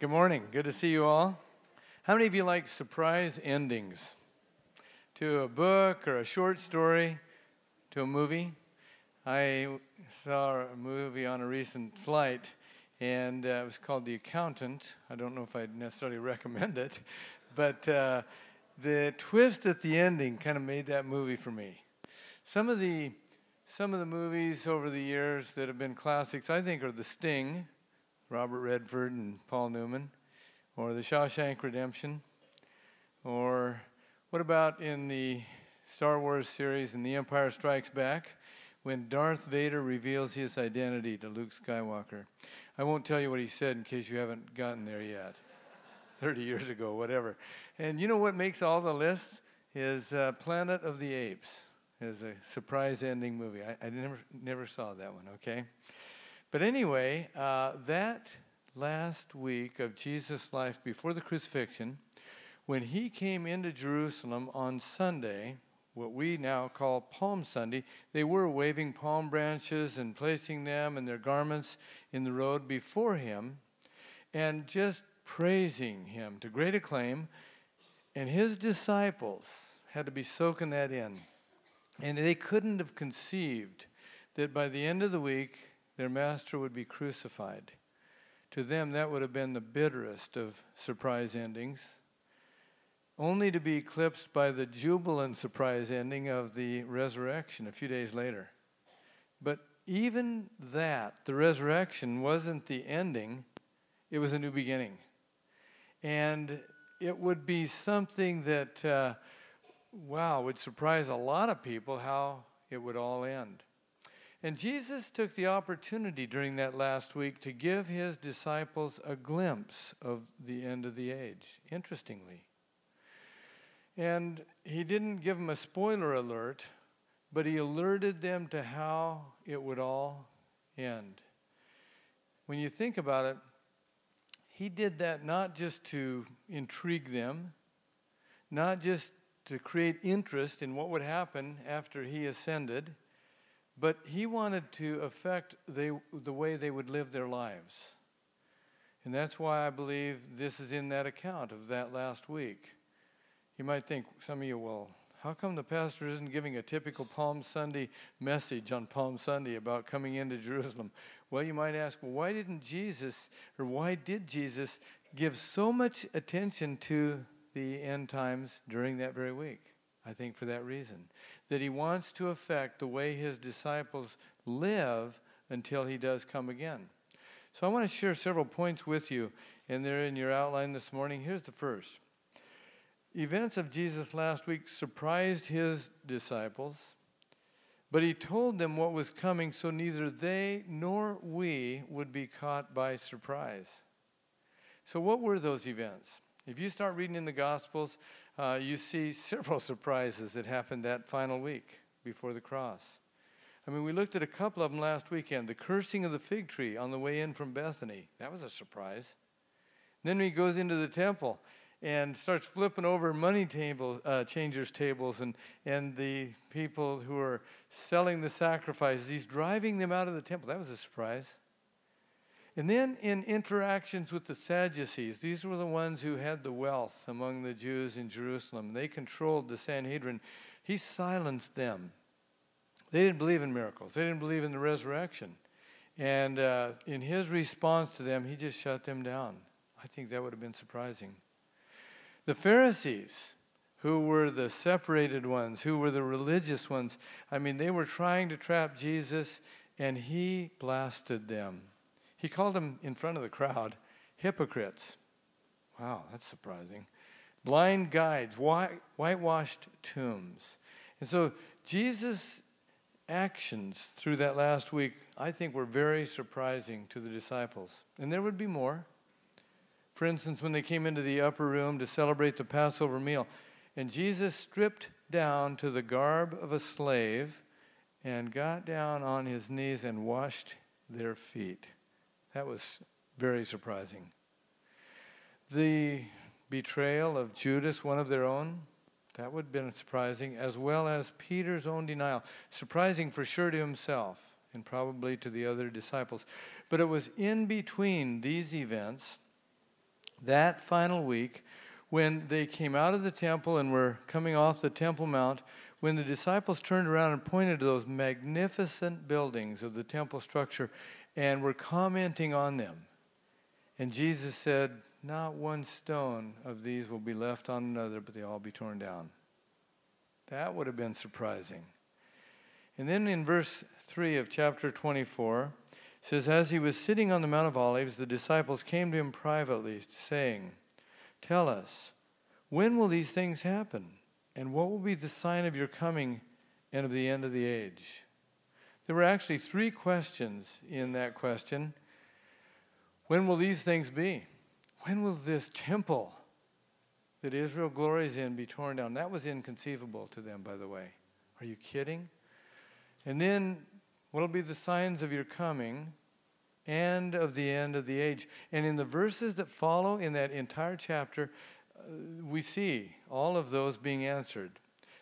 Good morning. Good to see you all. How many of you like surprise endings to a book or a short story, to a movie? I saw a movie on a recent flight, and uh, it was called The Accountant. I don't know if I'd necessarily recommend it, but uh, the twist at the ending kind of made that movie for me. Some of the some of the movies over the years that have been classics, I think, are The Sting Robert Redford and Paul Newman, or The Shawshank Redemption, or what about in the Star Wars series in The Empire Strikes Back when Darth Vader reveals his identity to Luke Skywalker? I won't tell you what he said in case you haven't gotten there yet. 30 years ago, whatever. And you know what makes all the lists? Is uh, Planet of the Apes. Is a surprise ending movie. I, I never never saw that one. Okay, but anyway, uh, that last week of Jesus' life before the crucifixion, when he came into Jerusalem on Sunday, what we now call Palm Sunday, they were waving palm branches and placing them and their garments in the road before him and just praising him to great acclaim. And his disciples had to be soaking that in. And they couldn't have conceived that by the end of the week, their master would be crucified. To them, that would have been the bitterest of surprise endings, only to be eclipsed by the jubilant surprise ending of the resurrection a few days later. But even that, the resurrection, wasn't the ending, it was a new beginning. And it would be something that, uh, wow, would surprise a lot of people how it would all end. And Jesus took the opportunity during that last week to give his disciples a glimpse of the end of the age, interestingly. And he didn't give them a spoiler alert, but he alerted them to how it would all end. When you think about it, he did that not just to intrigue them, not just to create interest in what would happen after he ascended but he wanted to affect they, the way they would live their lives. And that's why I believe this is in that account of that last week. You might think, some of you, well, how come the pastor isn't giving a typical Palm Sunday message on Palm Sunday about coming into Jerusalem? Well, you might ask, well, why didn't Jesus, or why did Jesus give so much attention to the end times during that very week? I think for that reason. That he wants to affect the way his disciples live until he does come again. So I want to share several points with you, and they're in your outline this morning. Here's the first Events of Jesus last week surprised his disciples, but he told them what was coming so neither they nor we would be caught by surprise. So, what were those events? If you start reading in the Gospels, uh, you see several surprises that happened that final week before the cross. I mean, we looked at a couple of them last weekend. The cursing of the fig tree on the way in from Bethany. That was a surprise. Then he goes into the temple and starts flipping over money tables, uh, changers' tables and, and the people who are selling the sacrifices. He's driving them out of the temple. That was a surprise. And then in interactions with the Sadducees, these were the ones who had the wealth among the Jews in Jerusalem. They controlled the Sanhedrin. He silenced them. They didn't believe in miracles, they didn't believe in the resurrection. And uh, in his response to them, he just shut them down. I think that would have been surprising. The Pharisees, who were the separated ones, who were the religious ones, I mean, they were trying to trap Jesus, and he blasted them. He called them in front of the crowd hypocrites. Wow, that's surprising. Blind guides, whitewashed tombs. And so Jesus' actions through that last week, I think, were very surprising to the disciples. And there would be more. For instance, when they came into the upper room to celebrate the Passover meal, and Jesus stripped down to the garb of a slave and got down on his knees and washed their feet. That was very surprising. The betrayal of Judas, one of their own, that would have been surprising, as well as Peter's own denial. Surprising for sure to himself and probably to the other disciples. But it was in between these events that final week, when they came out of the temple and were coming off the Temple Mount, when the disciples turned around and pointed to those magnificent buildings of the temple structure and were commenting on them. And Jesus said, Not one stone of these will be left on another, but they all be torn down. That would have been surprising. And then in verse 3 of chapter 24, says, As he was sitting on the Mount of Olives, the disciples came to him privately, saying, Tell us, when will these things happen? And what will be the sign of your coming and of the end of the age? There were actually three questions in that question. When will these things be? When will this temple that Israel glories in be torn down? That was inconceivable to them, by the way. Are you kidding? And then, what will be the signs of your coming and of the end of the age? And in the verses that follow in that entire chapter, we see all of those being answered.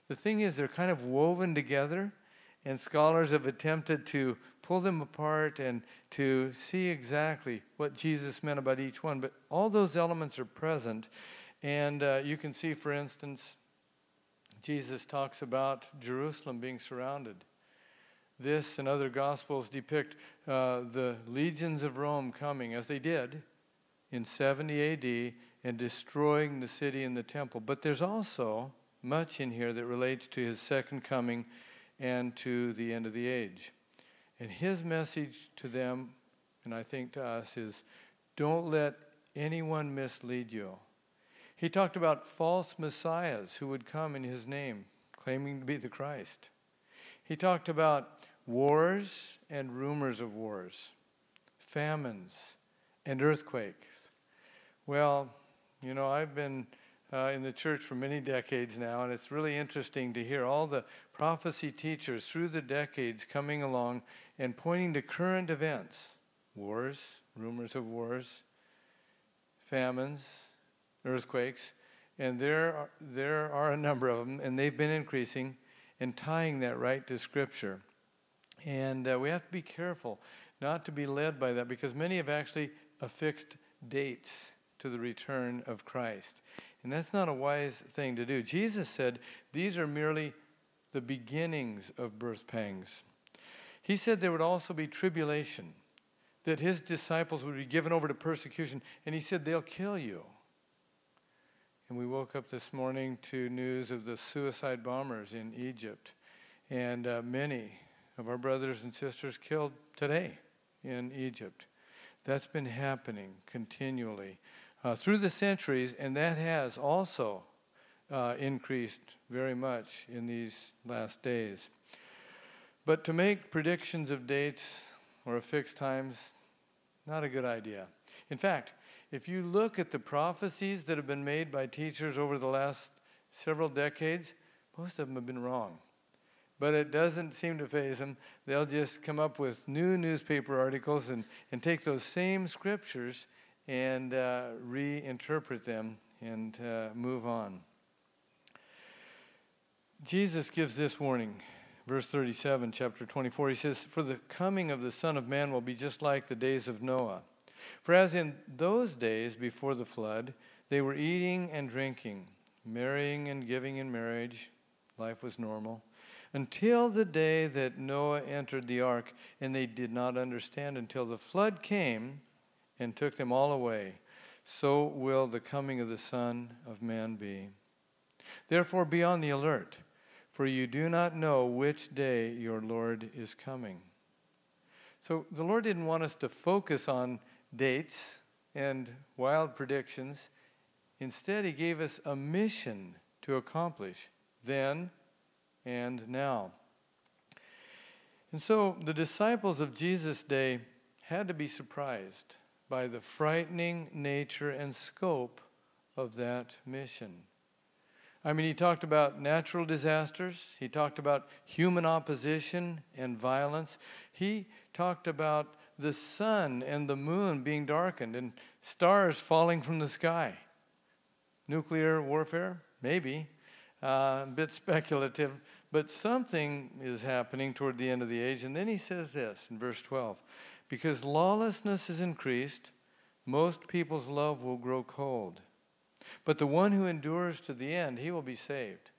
The thing is, they're kind of woven together, and scholars have attempted to pull them apart and to see exactly what Jesus meant about each one. But all those elements are present, and uh, you can see, for instance, Jesus talks about Jerusalem being surrounded. This and other gospels depict uh, the legions of Rome coming, as they did in 70 AD, and destroying the city and the temple. But there's also much in here that relates to his second coming and to the end of the age. And his message to them, and I think to us, is don't let anyone mislead you. He talked about false messiahs who would come in his name, claiming to be the Christ. He talked about wars and rumors of wars, famines and earthquakes. Well, you know, I've been uh, in the church for many decades now, and it's really interesting to hear all the prophecy teachers through the decades coming along and pointing to current events wars, rumors of wars, famines, earthquakes, and there are, there are a number of them, and they've been increasing, and tying that right to Scripture. And uh, we have to be careful not to be led by that because many have actually affixed dates to the return of Christ. And that's not a wise thing to do. Jesus said these are merely the beginnings of birth pangs. He said there would also be tribulation, that his disciples would be given over to persecution, and he said they'll kill you. And we woke up this morning to news of the suicide bombers in Egypt, and uh, many of our brothers and sisters killed today in Egypt. That's been happening continually uh, through the centuries, and that has also uh, increased very much in these last days. But to make predictions of dates or of fixed times, not a good idea. In fact, if you look at the prophecies that have been made by teachers over the last several decades, most of them have been wrong. But it doesn't seem to phase them. They'll just come up with new newspaper articles and, and take those same scriptures and uh, reinterpret them and uh, move on. Jesus gives this warning, verse 37, chapter 24. He says, For the coming of the Son of Man will be just like the days of Noah. For as in those days before the flood, they were eating and drinking, marrying and giving in marriage, life was normal, until the day that Noah entered the ark, and they did not understand until the flood came and took them all away, so will the coming of the Son of Man be. Therefore, be on the alert, for you do not know which day your Lord is coming. So, the Lord didn't want us to focus on dates and wild predictions. Instead, He gave us a mission to accomplish then and now. And so, the disciples of Jesus' day had to be surprised by the frightening nature and scope of that mission. I mean, he talked about natural disasters, he talked about human opposition and violence, he talked about the sun and the moon being darkened and stars falling from the sky. Nuclear warfare? Maybe. Uh, a bit speculative, but something is happening toward the end of the age. And then he says this in verse 12 because lawlessness is increased, most people's love will grow cold. But the one who endures to the end, he will be saved.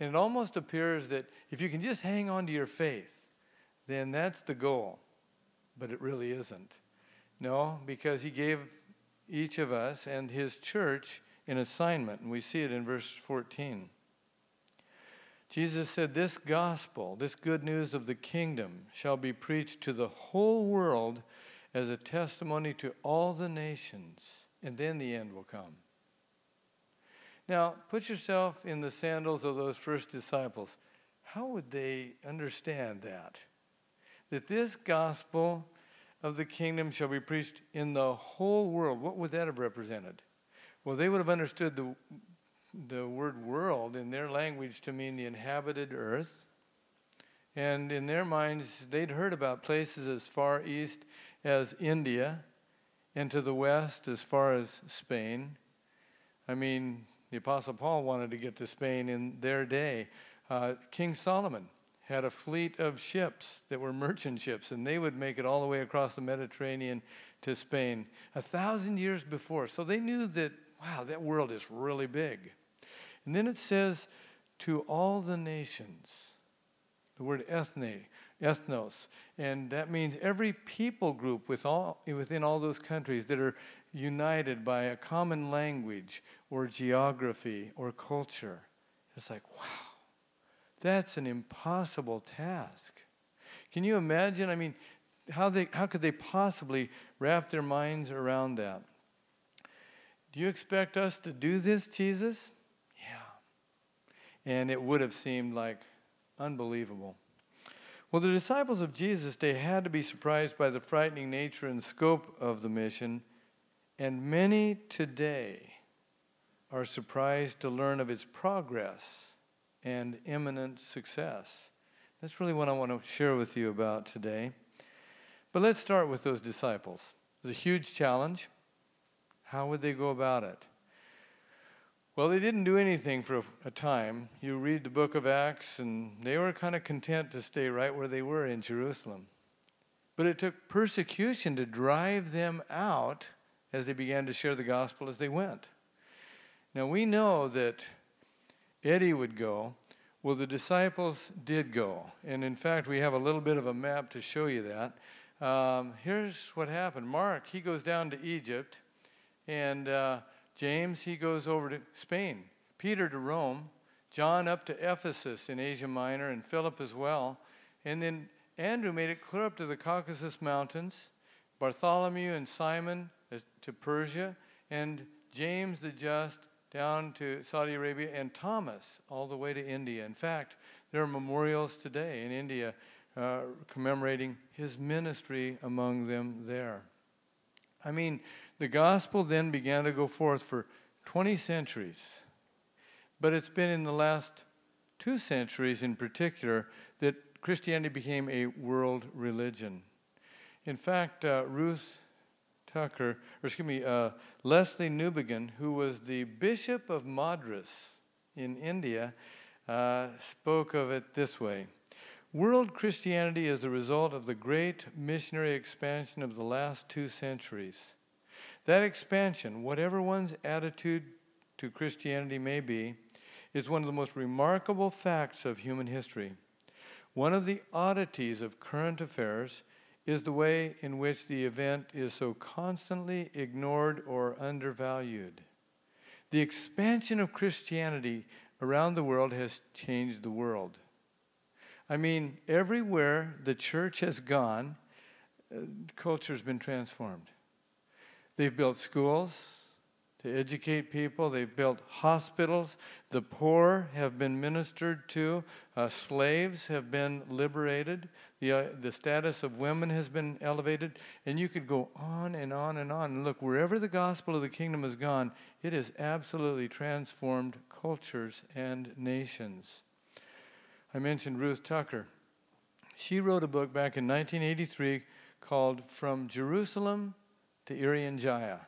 And it almost appears that if you can just hang on to your faith, then that's the goal. But it really isn't. No, because he gave each of us and his church an assignment, and we see it in verse 14. Jesus said, This gospel, this good news of the kingdom, shall be preached to the whole world as a testimony to all the nations, and then the end will come. Now, put yourself in the sandals of those first disciples. How would they understand that? That this gospel of the kingdom shall be preached in the whole world. What would that have represented? Well, they would have understood the, the word world in their language to mean the inhabited earth. And in their minds, they'd heard about places as far east as India and to the west as far as Spain. I mean, the Apostle Paul wanted to get to Spain in their day. Uh, King Solomon had a fleet of ships that were merchant ships, and they would make it all the way across the Mediterranean to Spain a thousand years before. So they knew that, wow, that world is really big. And then it says, to all the nations. The word ethne, ethnos, and that means every people group with all, within all those countries that are united by a common language or geography or culture. It's like, wow, that's an impossible task. Can you imagine? I mean, how, they, how could they possibly wrap their minds around that? Do you expect us to do this, Jesus? And it would have seemed like unbelievable. Well, the disciples of Jesus, they had to be surprised by the frightening nature and scope of the mission, and many today are surprised to learn of its progress and imminent success. That's really what I want to share with you about today. But let's start with those disciples. It was a huge challenge. How would they go about it? Well, they didn't do anything for a time. You read the book of Acts, and they were kind of content to stay right where they were in Jerusalem. But it took persecution to drive them out as they began to share the gospel as they went. Now, we know that Eddie would go. Well, the disciples did go. And in fact, we have a little bit of a map to show you that. Um, here's what happened Mark, he goes down to Egypt, and uh, James, he goes over to Spain. Peter to Rome. John up to Ephesus in Asia Minor, and Philip as well. And then Andrew made it clear up to the Caucasus Mountains. Bartholomew and Simon to Persia, and James the Just down to Saudi Arabia, and Thomas all the way to India. In fact, there are memorials today in India uh, commemorating his ministry among them there. I mean, the gospel then began to go forth for 20 centuries, but it's been in the last two centuries in particular that Christianity became a world religion. In fact, uh, Ruth Tucker, or excuse me, uh, Lesslie Newbigin, who was the Bishop of Madras in India, uh, spoke of it this way World Christianity is the result of the great missionary expansion of the last two centuries. That expansion, whatever one's attitude to Christianity may be, is one of the most remarkable facts of human history. One of the oddities of current affairs is the way in which the event is so constantly ignored or undervalued. The expansion of Christianity around the world has changed the world. I mean, everywhere the church has gone, uh, culture has been transformed. They've built schools, to educate people. They've built hospitals. The poor have been ministered to. Uh, slaves have been liberated. The, uh, the status of women has been elevated. And you could go on and on and on. And look, wherever the gospel of the kingdom has gone, it has absolutely transformed cultures and nations. I mentioned Ruth Tucker. She wrote a book back in 1983 called From Jerusalem to Irian Jaya.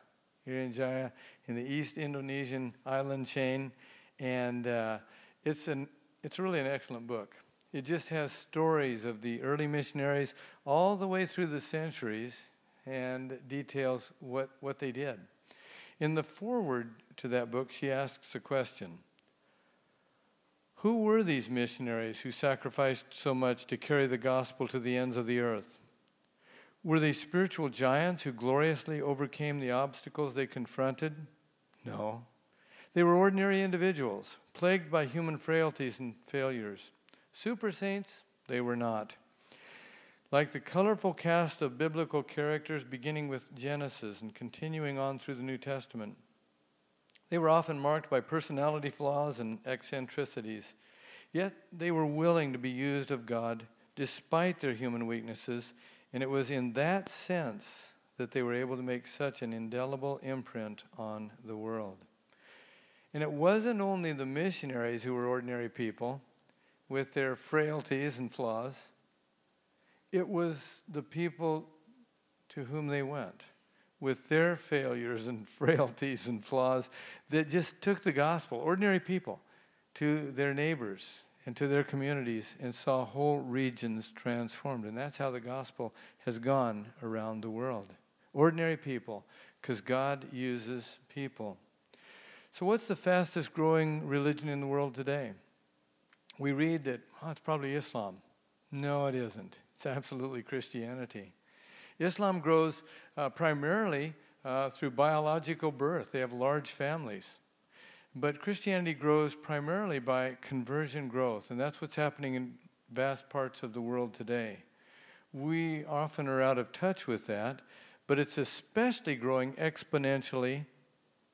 Irian Jaya in the East Indonesian island chain, and uh, it's an it's really an excellent book. It just has stories of the early missionaries all the way through the centuries, and details what, what they did. In the foreword to that book, she asks a question Who were these missionaries who sacrificed so much to carry the gospel to the ends of the earth? Were they spiritual giants who gloriously overcame the obstacles they confronted? No. They were ordinary individuals, plagued by human frailties and failures. Super saints? They were not. Like the colorful cast of biblical characters beginning with Genesis and continuing on through the New Testament, they were often marked by personality flaws and eccentricities. Yet they were willing to be used of God despite their human weaknesses, and it was in that sense that they were able to make such an indelible imprint on the world. And it wasn't only the missionaries who were ordinary people with their frailties and flaws, it was the people to whom they went with their failures and frailties and flaws that just took the gospel, ordinary people, to their neighbors and to their communities and saw whole regions transformed. And that's how the gospel has gone around the world. Ordinary people, because God uses people. So, what's the fastest growing religion in the world today? We read that, oh, it's probably Islam. No, it isn't. It's absolutely Christianity. Islam grows uh, primarily uh, through biological birth, they have large families. But Christianity grows primarily by conversion growth, and that's what's happening in vast parts of the world today. We often are out of touch with that, but it's especially growing exponentially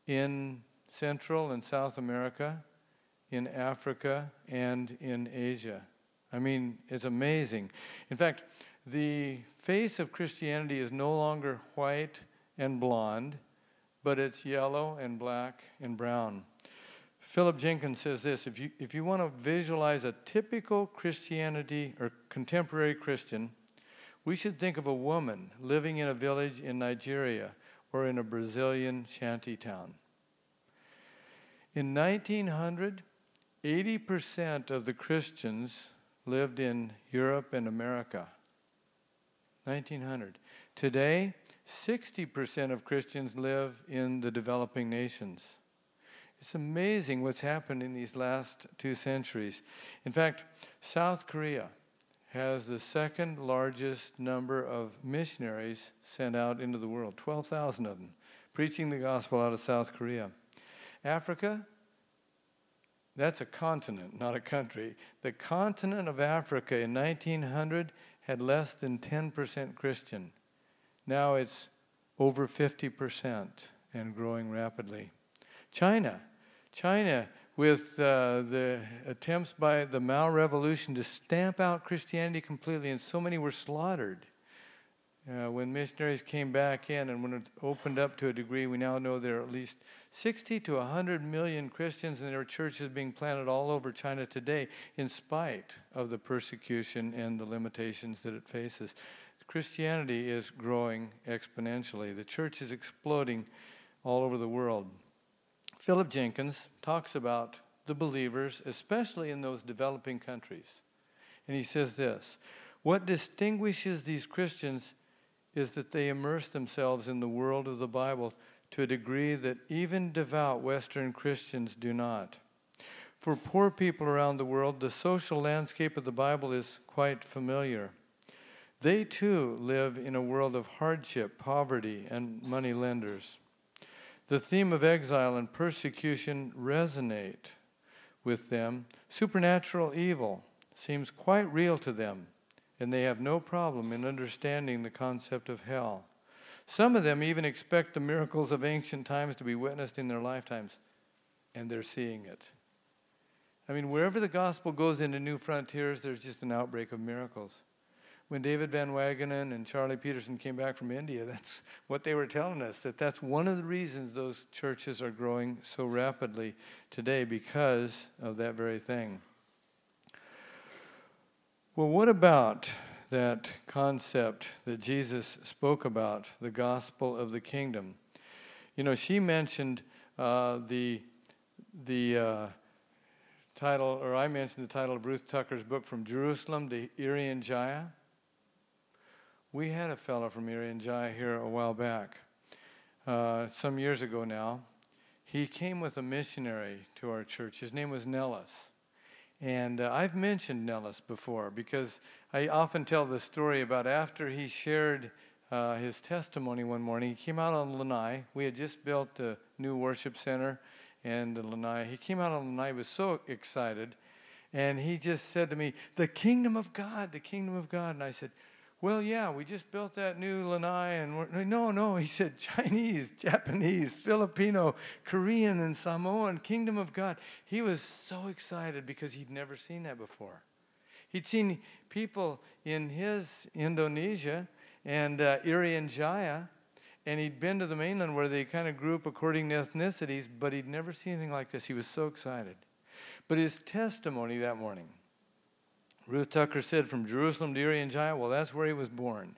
in Central and South America, in Africa, and in Asia. I mean, it's amazing. In fact, the face of Christianity is no longer white and blonde, but it's yellow and black and brown. Philip Jenkins says this if you, if you want to visualize a typical Christianity or contemporary Christian, we should think of a woman living in a village in Nigeria or in a Brazilian shanty town. In 1900, 80% of the Christians lived in Europe and America. 1900. Today, 60% of Christians live in the developing nations. It's amazing what's happened in these last two centuries. In fact, South Korea has the second largest number of missionaries sent out into the world 12,000 of them, preaching the gospel out of South Korea. Africa, that's a continent, not a country. The continent of Africa in 1900 had less than 10% Christian. Now it's over 50% and growing rapidly. China, China, with uh, the attempts by the Mao Revolution to stamp out Christianity completely, and so many were slaughtered. Uh, when missionaries came back in and when it opened up to a degree, we now know there are at least 60 to 100 million Christians and there are churches being planted all over China today in spite of the persecution and the limitations that it faces. Christianity is growing exponentially. The church is exploding all over the world. Philip Jenkins talks about the believers, especially in those developing countries. And he says this What distinguishes these Christians is that they immerse themselves in the world of the Bible to a degree that even devout Western Christians do not. For poor people around the world, the social landscape of the Bible is quite familiar. They too live in a world of hardship, poverty, and money lenders. The theme of exile and persecution resonate with them. Supernatural evil seems quite real to them and they have no problem in understanding the concept of hell. Some of them even expect the miracles of ancient times to be witnessed in their lifetimes, and they're seeing it. I mean, wherever the gospel goes into new frontiers, there's just an outbreak of miracles. When David Van Wagenen and Charlie Peterson came back from India, that's what they were telling us, that that's one of the reasons those churches are growing so rapidly today because of that very thing. Well, what about that concept that Jesus spoke about, the gospel of the kingdom? You know, she mentioned uh, the the uh, title, or I mentioned the title of Ruth Tucker's book, From Jerusalem to Irian Jaya. We had a fellow from Irian Jaya here a while back, uh, some years ago now. He came with a missionary to our church. His name was Nellis. And uh, I've mentioned Nellis before because I often tell the story about after he shared uh, his testimony one morning. He came out on Lanai. We had just built a new worship center in Lanai. He came out on Lanai, was so excited. And he just said to me, The kingdom of God, the kingdom of God. And I said, well, yeah, we just built that new lanai, and no, no, he said Chinese, Japanese, Filipino, Korean, and Samoan, Kingdom of God. He was so excited because he'd never seen that before. He'd seen people in his Indonesia and uh, Irian Jaya, and he'd been to the mainland where they kind of group according to ethnicities, but he'd never seen anything like this. He was so excited. But his testimony that morning, Ruth Tucker said from Jerusalem to Irian Jaya, well, that's where he was born,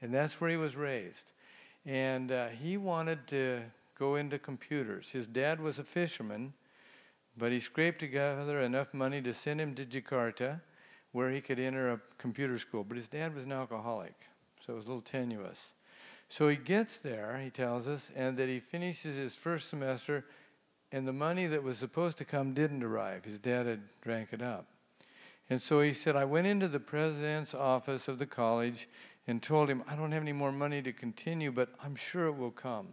and that's where he was raised. And uh, he wanted to go into computers. His dad was a fisherman, but he scraped together enough money to send him to Jakarta, where he could enter a computer school. But his dad was an alcoholic, so it was a little tenuous. So he gets there, he tells us, and that he finishes his first semester, and the money that was supposed to come didn't arrive. His dad had drank it up. And so he said, I went into the president's office of the college and told him, I don't have any more money to continue, but I'm sure it will come.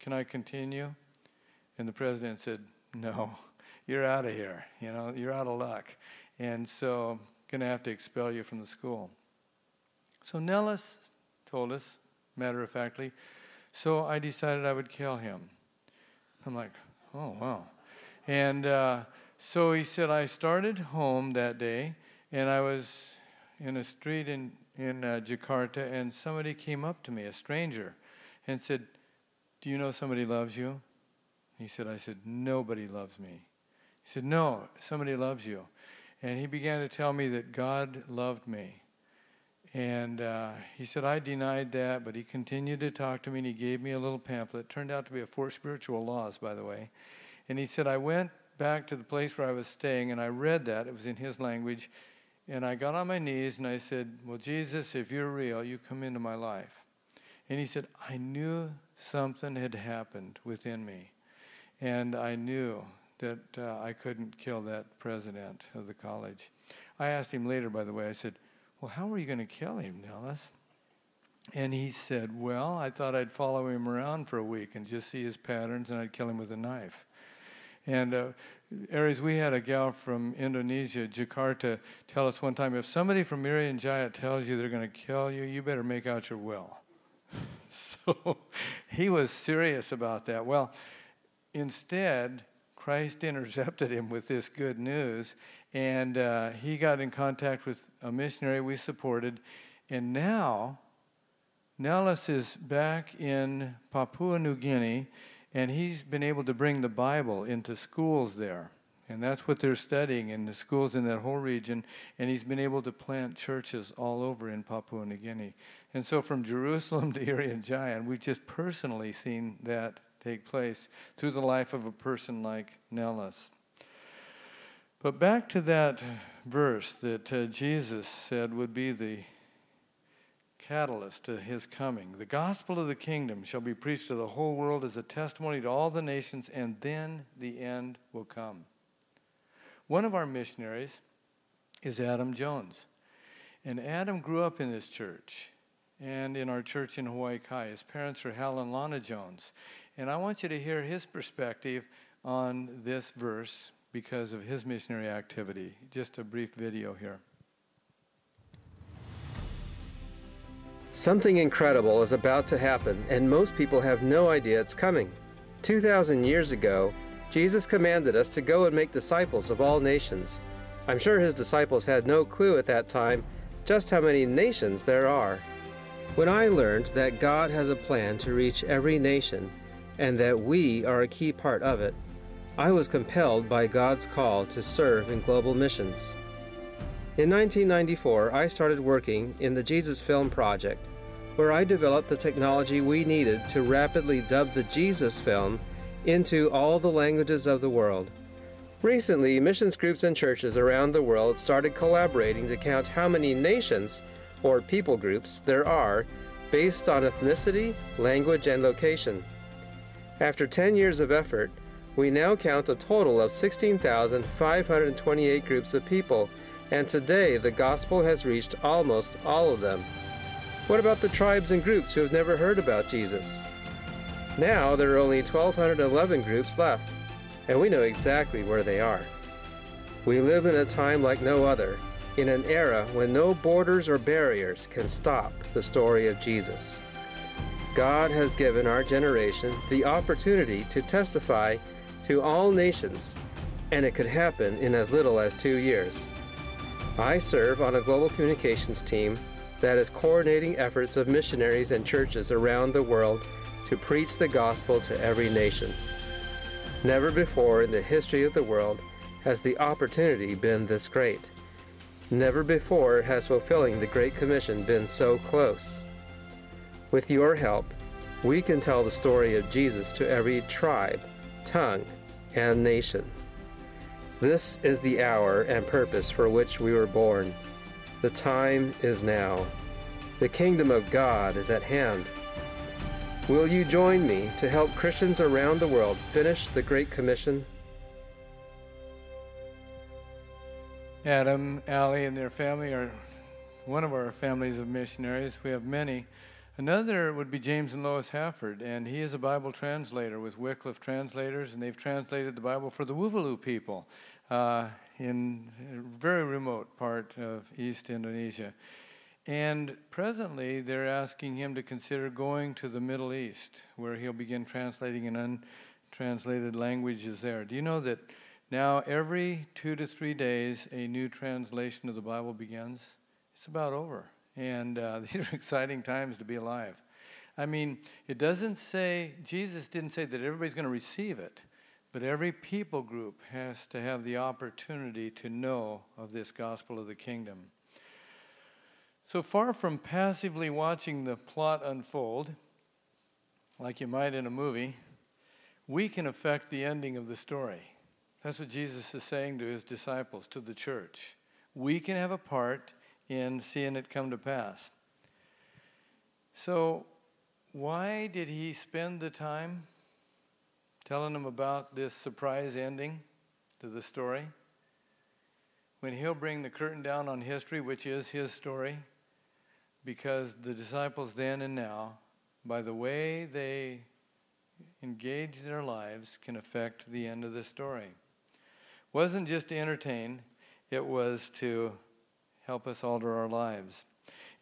Can I continue? And the president said, No, you're out of here. You know, you're out of luck. And so I'm going to have to expel you from the school. So Nellis told us, matter of factly, so I decided I would kill him. I'm like, oh, wow. And uh, so he said, I started home that day, and I was in a street in, in uh, Jakarta, and somebody came up to me, a stranger, and said, Do you know somebody loves you? He said, I said, Nobody loves me. He said, No, somebody loves you. And he began to tell me that God loved me. And uh, he said, I denied that, but he continued to talk to me, and he gave me a little pamphlet. It turned out to be a Four Spiritual Laws, by the way. And he said, I went back to the place where I was staying and I read that. It was in his language. And I got on my knees and I said, Well, Jesus, if you're real, you come into my life. And he said, I knew something had happened within me. And I knew that uh, I couldn't kill that president of the college. I asked him later, by the way, I said, Well, how were you going to kill him, Nellis? And he said, Well, I thought I'd follow him around for a week and just see his patterns and I'd kill him with a knife. And uh, Aries, we had a gal from Indonesia, Jakarta, tell us one time if somebody from Irian Jaya tells you they're going to kill you, you better make out your will. so he was serious about that. Well, instead, Christ intercepted him with this good news, and uh, he got in contact with a missionary we supported, and now Nellis is back in Papua New Guinea and he's been able to bring the Bible into schools there. And that's what they're studying in the schools in that whole region. And he's been able to plant churches all over in Papua New Guinea. And so from Jerusalem to Irian we've just personally seen that take place through the life of a person like Nellis. But back to that verse that uh, Jesus said would be the catalyst to his coming. The gospel of the kingdom shall be preached to the whole world as a testimony to all the nations, and then the end will come. One of our missionaries is Adam Jones. And Adam grew up in this church and in our church in Hawaii Kai. His parents are Hal and Lana Jones. And I want you to hear his perspective on this verse because of his missionary activity. Just a brief video here. Something incredible is about to happen, and most people have no idea it's coming. 2,000 years ago, Jesus commanded us to go and make disciples of all nations. I'm sure his disciples had no clue at that time just how many nations there are. When I learned that God has a plan to reach every nation and that we are a key part of it, I was compelled by God's call to serve in global missions. In 1994, I started working in the Jesus Film Project, where I developed the technology we needed to rapidly dub the Jesus film into all the languages of the world. Recently, missions groups and churches around the world started collaborating to count how many nations or people groups, there are based on ethnicity, language, and location. After 10 years of effort, we now count a total of 16,528 groups of people, and today the gospel has reached almost all of them. What about the tribes and groups who have never heard about Jesus? Now there are only 1,211 groups left, and we know exactly where they are. We live in a time like no other, in an era when no borders or barriers can stop the story of Jesus. God has given our generation the opportunity to testify to all nations, and it could happen in as little as two years. I serve on a global communications team that is coordinating efforts of missionaries and churches around the world to preach the gospel to every nation. Never before in the history of the world has the opportunity been this great. Never before has fulfilling the Great Commission been so close. With your help, we can tell the story of Jesus to every tribe, tongue, and nation. This is the hour and purpose for which we were born. The time is now. The kingdom of God is at hand. Will you join me to help Christians around the world finish the Great Commission? Adam, Allie, and their family are one of our families of missionaries. We have many. Another would be James and Lois Hafford, and he is a Bible translator with Wycliffe Translators, and they've translated the Bible for the Wuvalu people uh, in a very remote part of East Indonesia. And presently, they're asking him to consider going to the Middle East, where he'll begin translating in untranslated languages there. Do you know that? Now, every two to three days, a new translation of the Bible begins. It's about over. And uh, these are exciting times to be alive. I mean, it doesn't say, Jesus didn't say that everybody's going to receive it, but every people group has to have the opportunity to know of this gospel of the kingdom. So far from passively watching the plot unfold, like you might in a movie, we can affect the ending of the story. That's what Jesus is saying to his disciples, to the church. We can have a part in seeing it come to pass. So, why did he spend the time telling them about this surprise ending to the story? When he'll bring the curtain down on history, which is his story, because the disciples then and now, by the way they engage their lives, can affect the end of the story wasn't just to entertain, it was to help us alter our lives.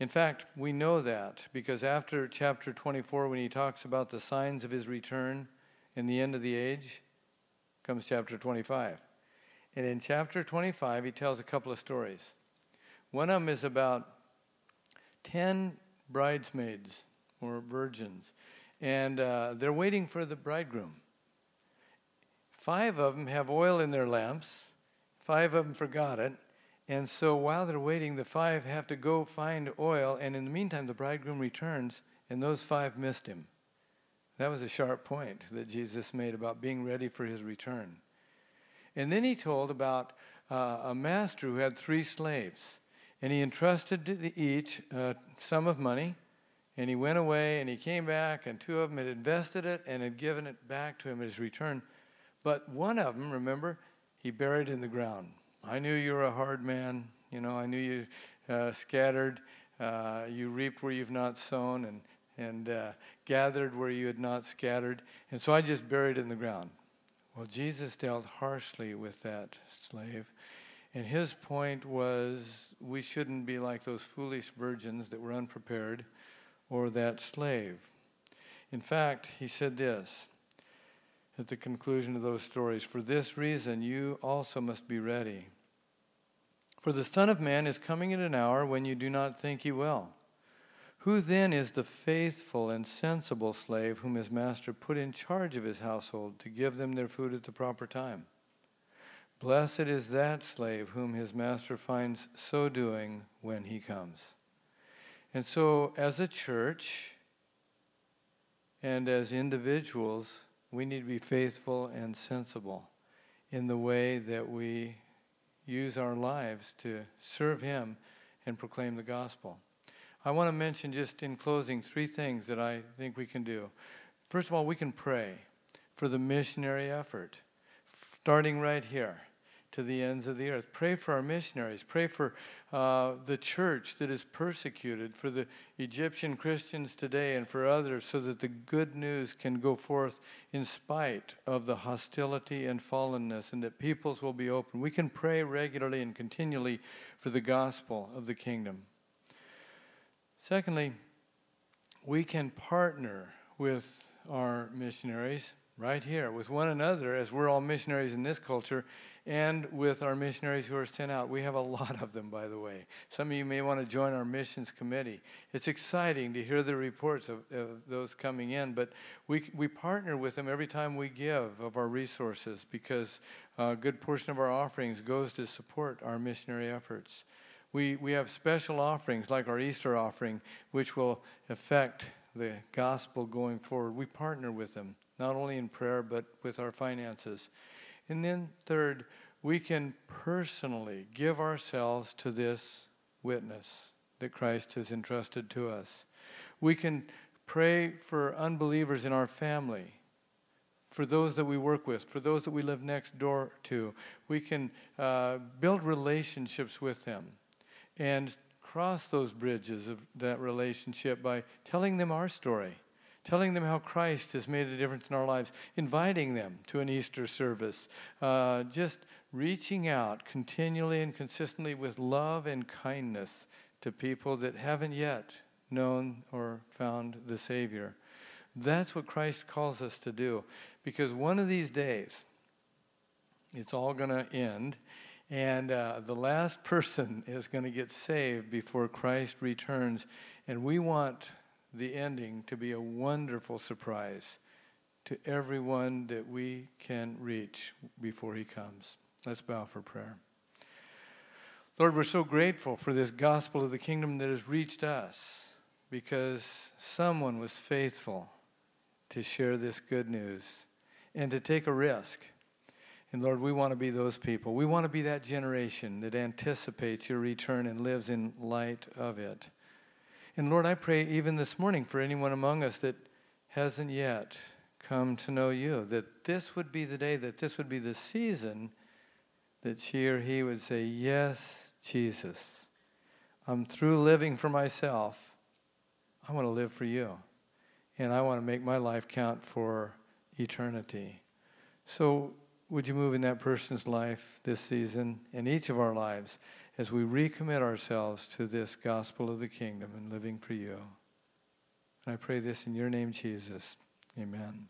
In fact, we know that because after chapter 24, when he talks about the signs of his return in the end of the age, comes chapter 25. And in chapter 25, he tells a couple of stories. One of them is about 10 bridesmaids or virgins, and uh, they're waiting for the bridegroom. Five of them have oil in their lamps, five of them forgot it. And so while they're waiting, the five have to go find oil, and in the meantime, the bridegroom returns, and those five missed him. That was a sharp point that Jesus made about being ready for his return. And then he told about uh, a master who had three slaves, and he entrusted to each a uh, sum of money, and he went away, and he came back, and two of them had invested it and had given it back to him at his return. But one of them, remember, he buried in the ground. I knew you were a hard man. You know, I knew you uh, scattered, uh, you reaped where you've not sown, and, and uh, gathered where you had not scattered. And so I just buried it in the ground. Well, Jesus dealt harshly with that slave. And his point was we shouldn't be like those foolish virgins that were unprepared or that slave. In fact, he said this at the conclusion of those stories. For this reason, you also must be ready. For the Son of Man is coming at an hour when you do not think he will. Who then is the faithful and sensible slave whom his master put in charge of his household to give them their food at the proper time? Blessed is that slave whom his master finds so doing when he comes. And so, as a church and as individuals, we need to be faithful and sensible in the way that we use our lives to serve Him and proclaim the gospel. I want to mention just in closing three things that I think we can do. First of all, we can pray for the missionary effort, starting right here to the ends of the earth. Pray for our missionaries. Pray for uh, the church that is persecuted, for the Egyptian Christians today, and for others, so that the good news can go forth in spite of the hostility and fallenness, and that peoples will be open. We can pray regularly and continually for the gospel of the kingdom. Secondly, we can partner with our missionaries right here with one another as we're all missionaries in this culture and with our missionaries who are sent out. We have a lot of them, by the way. Some of you may want to join our missions committee. It's exciting to hear the reports of, of those coming in, but we, we partner with them every time we give of our resources because uh, a good portion of our offerings goes to support our missionary efforts. We, we have special offerings like our Easter offering, which will affect the gospel going forward. We partner with them, not only in prayer, but with our finances. And then, third, we can personally give ourselves to this witness that Christ has entrusted to us. We can pray for unbelievers in our family, for those that we work with, for those that we live next door to. We can uh, build relationships with them and cross those bridges of that relationship by telling them our story telling them how Christ has made a difference in our lives, inviting them to an Easter service, uh, just reaching out continually and consistently with love and kindness to people that haven't yet known or found the Savior. That's what Christ calls us to do because one of these days, it's all going to end. And uh, the last person is going to get saved before Christ returns. And we want the ending to be a wonderful surprise to everyone that we can reach before He comes. Let's bow for prayer. Lord, we're so grateful for this gospel of the kingdom that has reached us because someone was faithful to share this good news and to take a risk. And Lord, we want to be those people. We want to be that generation that anticipates your return and lives in light of it. And Lord, I pray even this morning for anyone among us that hasn't yet come to know you, that this would be the day, that this would be the season that she or he would say, Yes, Jesus, I'm through living for myself. I want to live for you. And I want to make my life count for eternity. So, would you move in that person's life this season, in each of our lives? As we recommit ourselves to this gospel of the kingdom and living for you. And I pray this in your name, Jesus. Amen.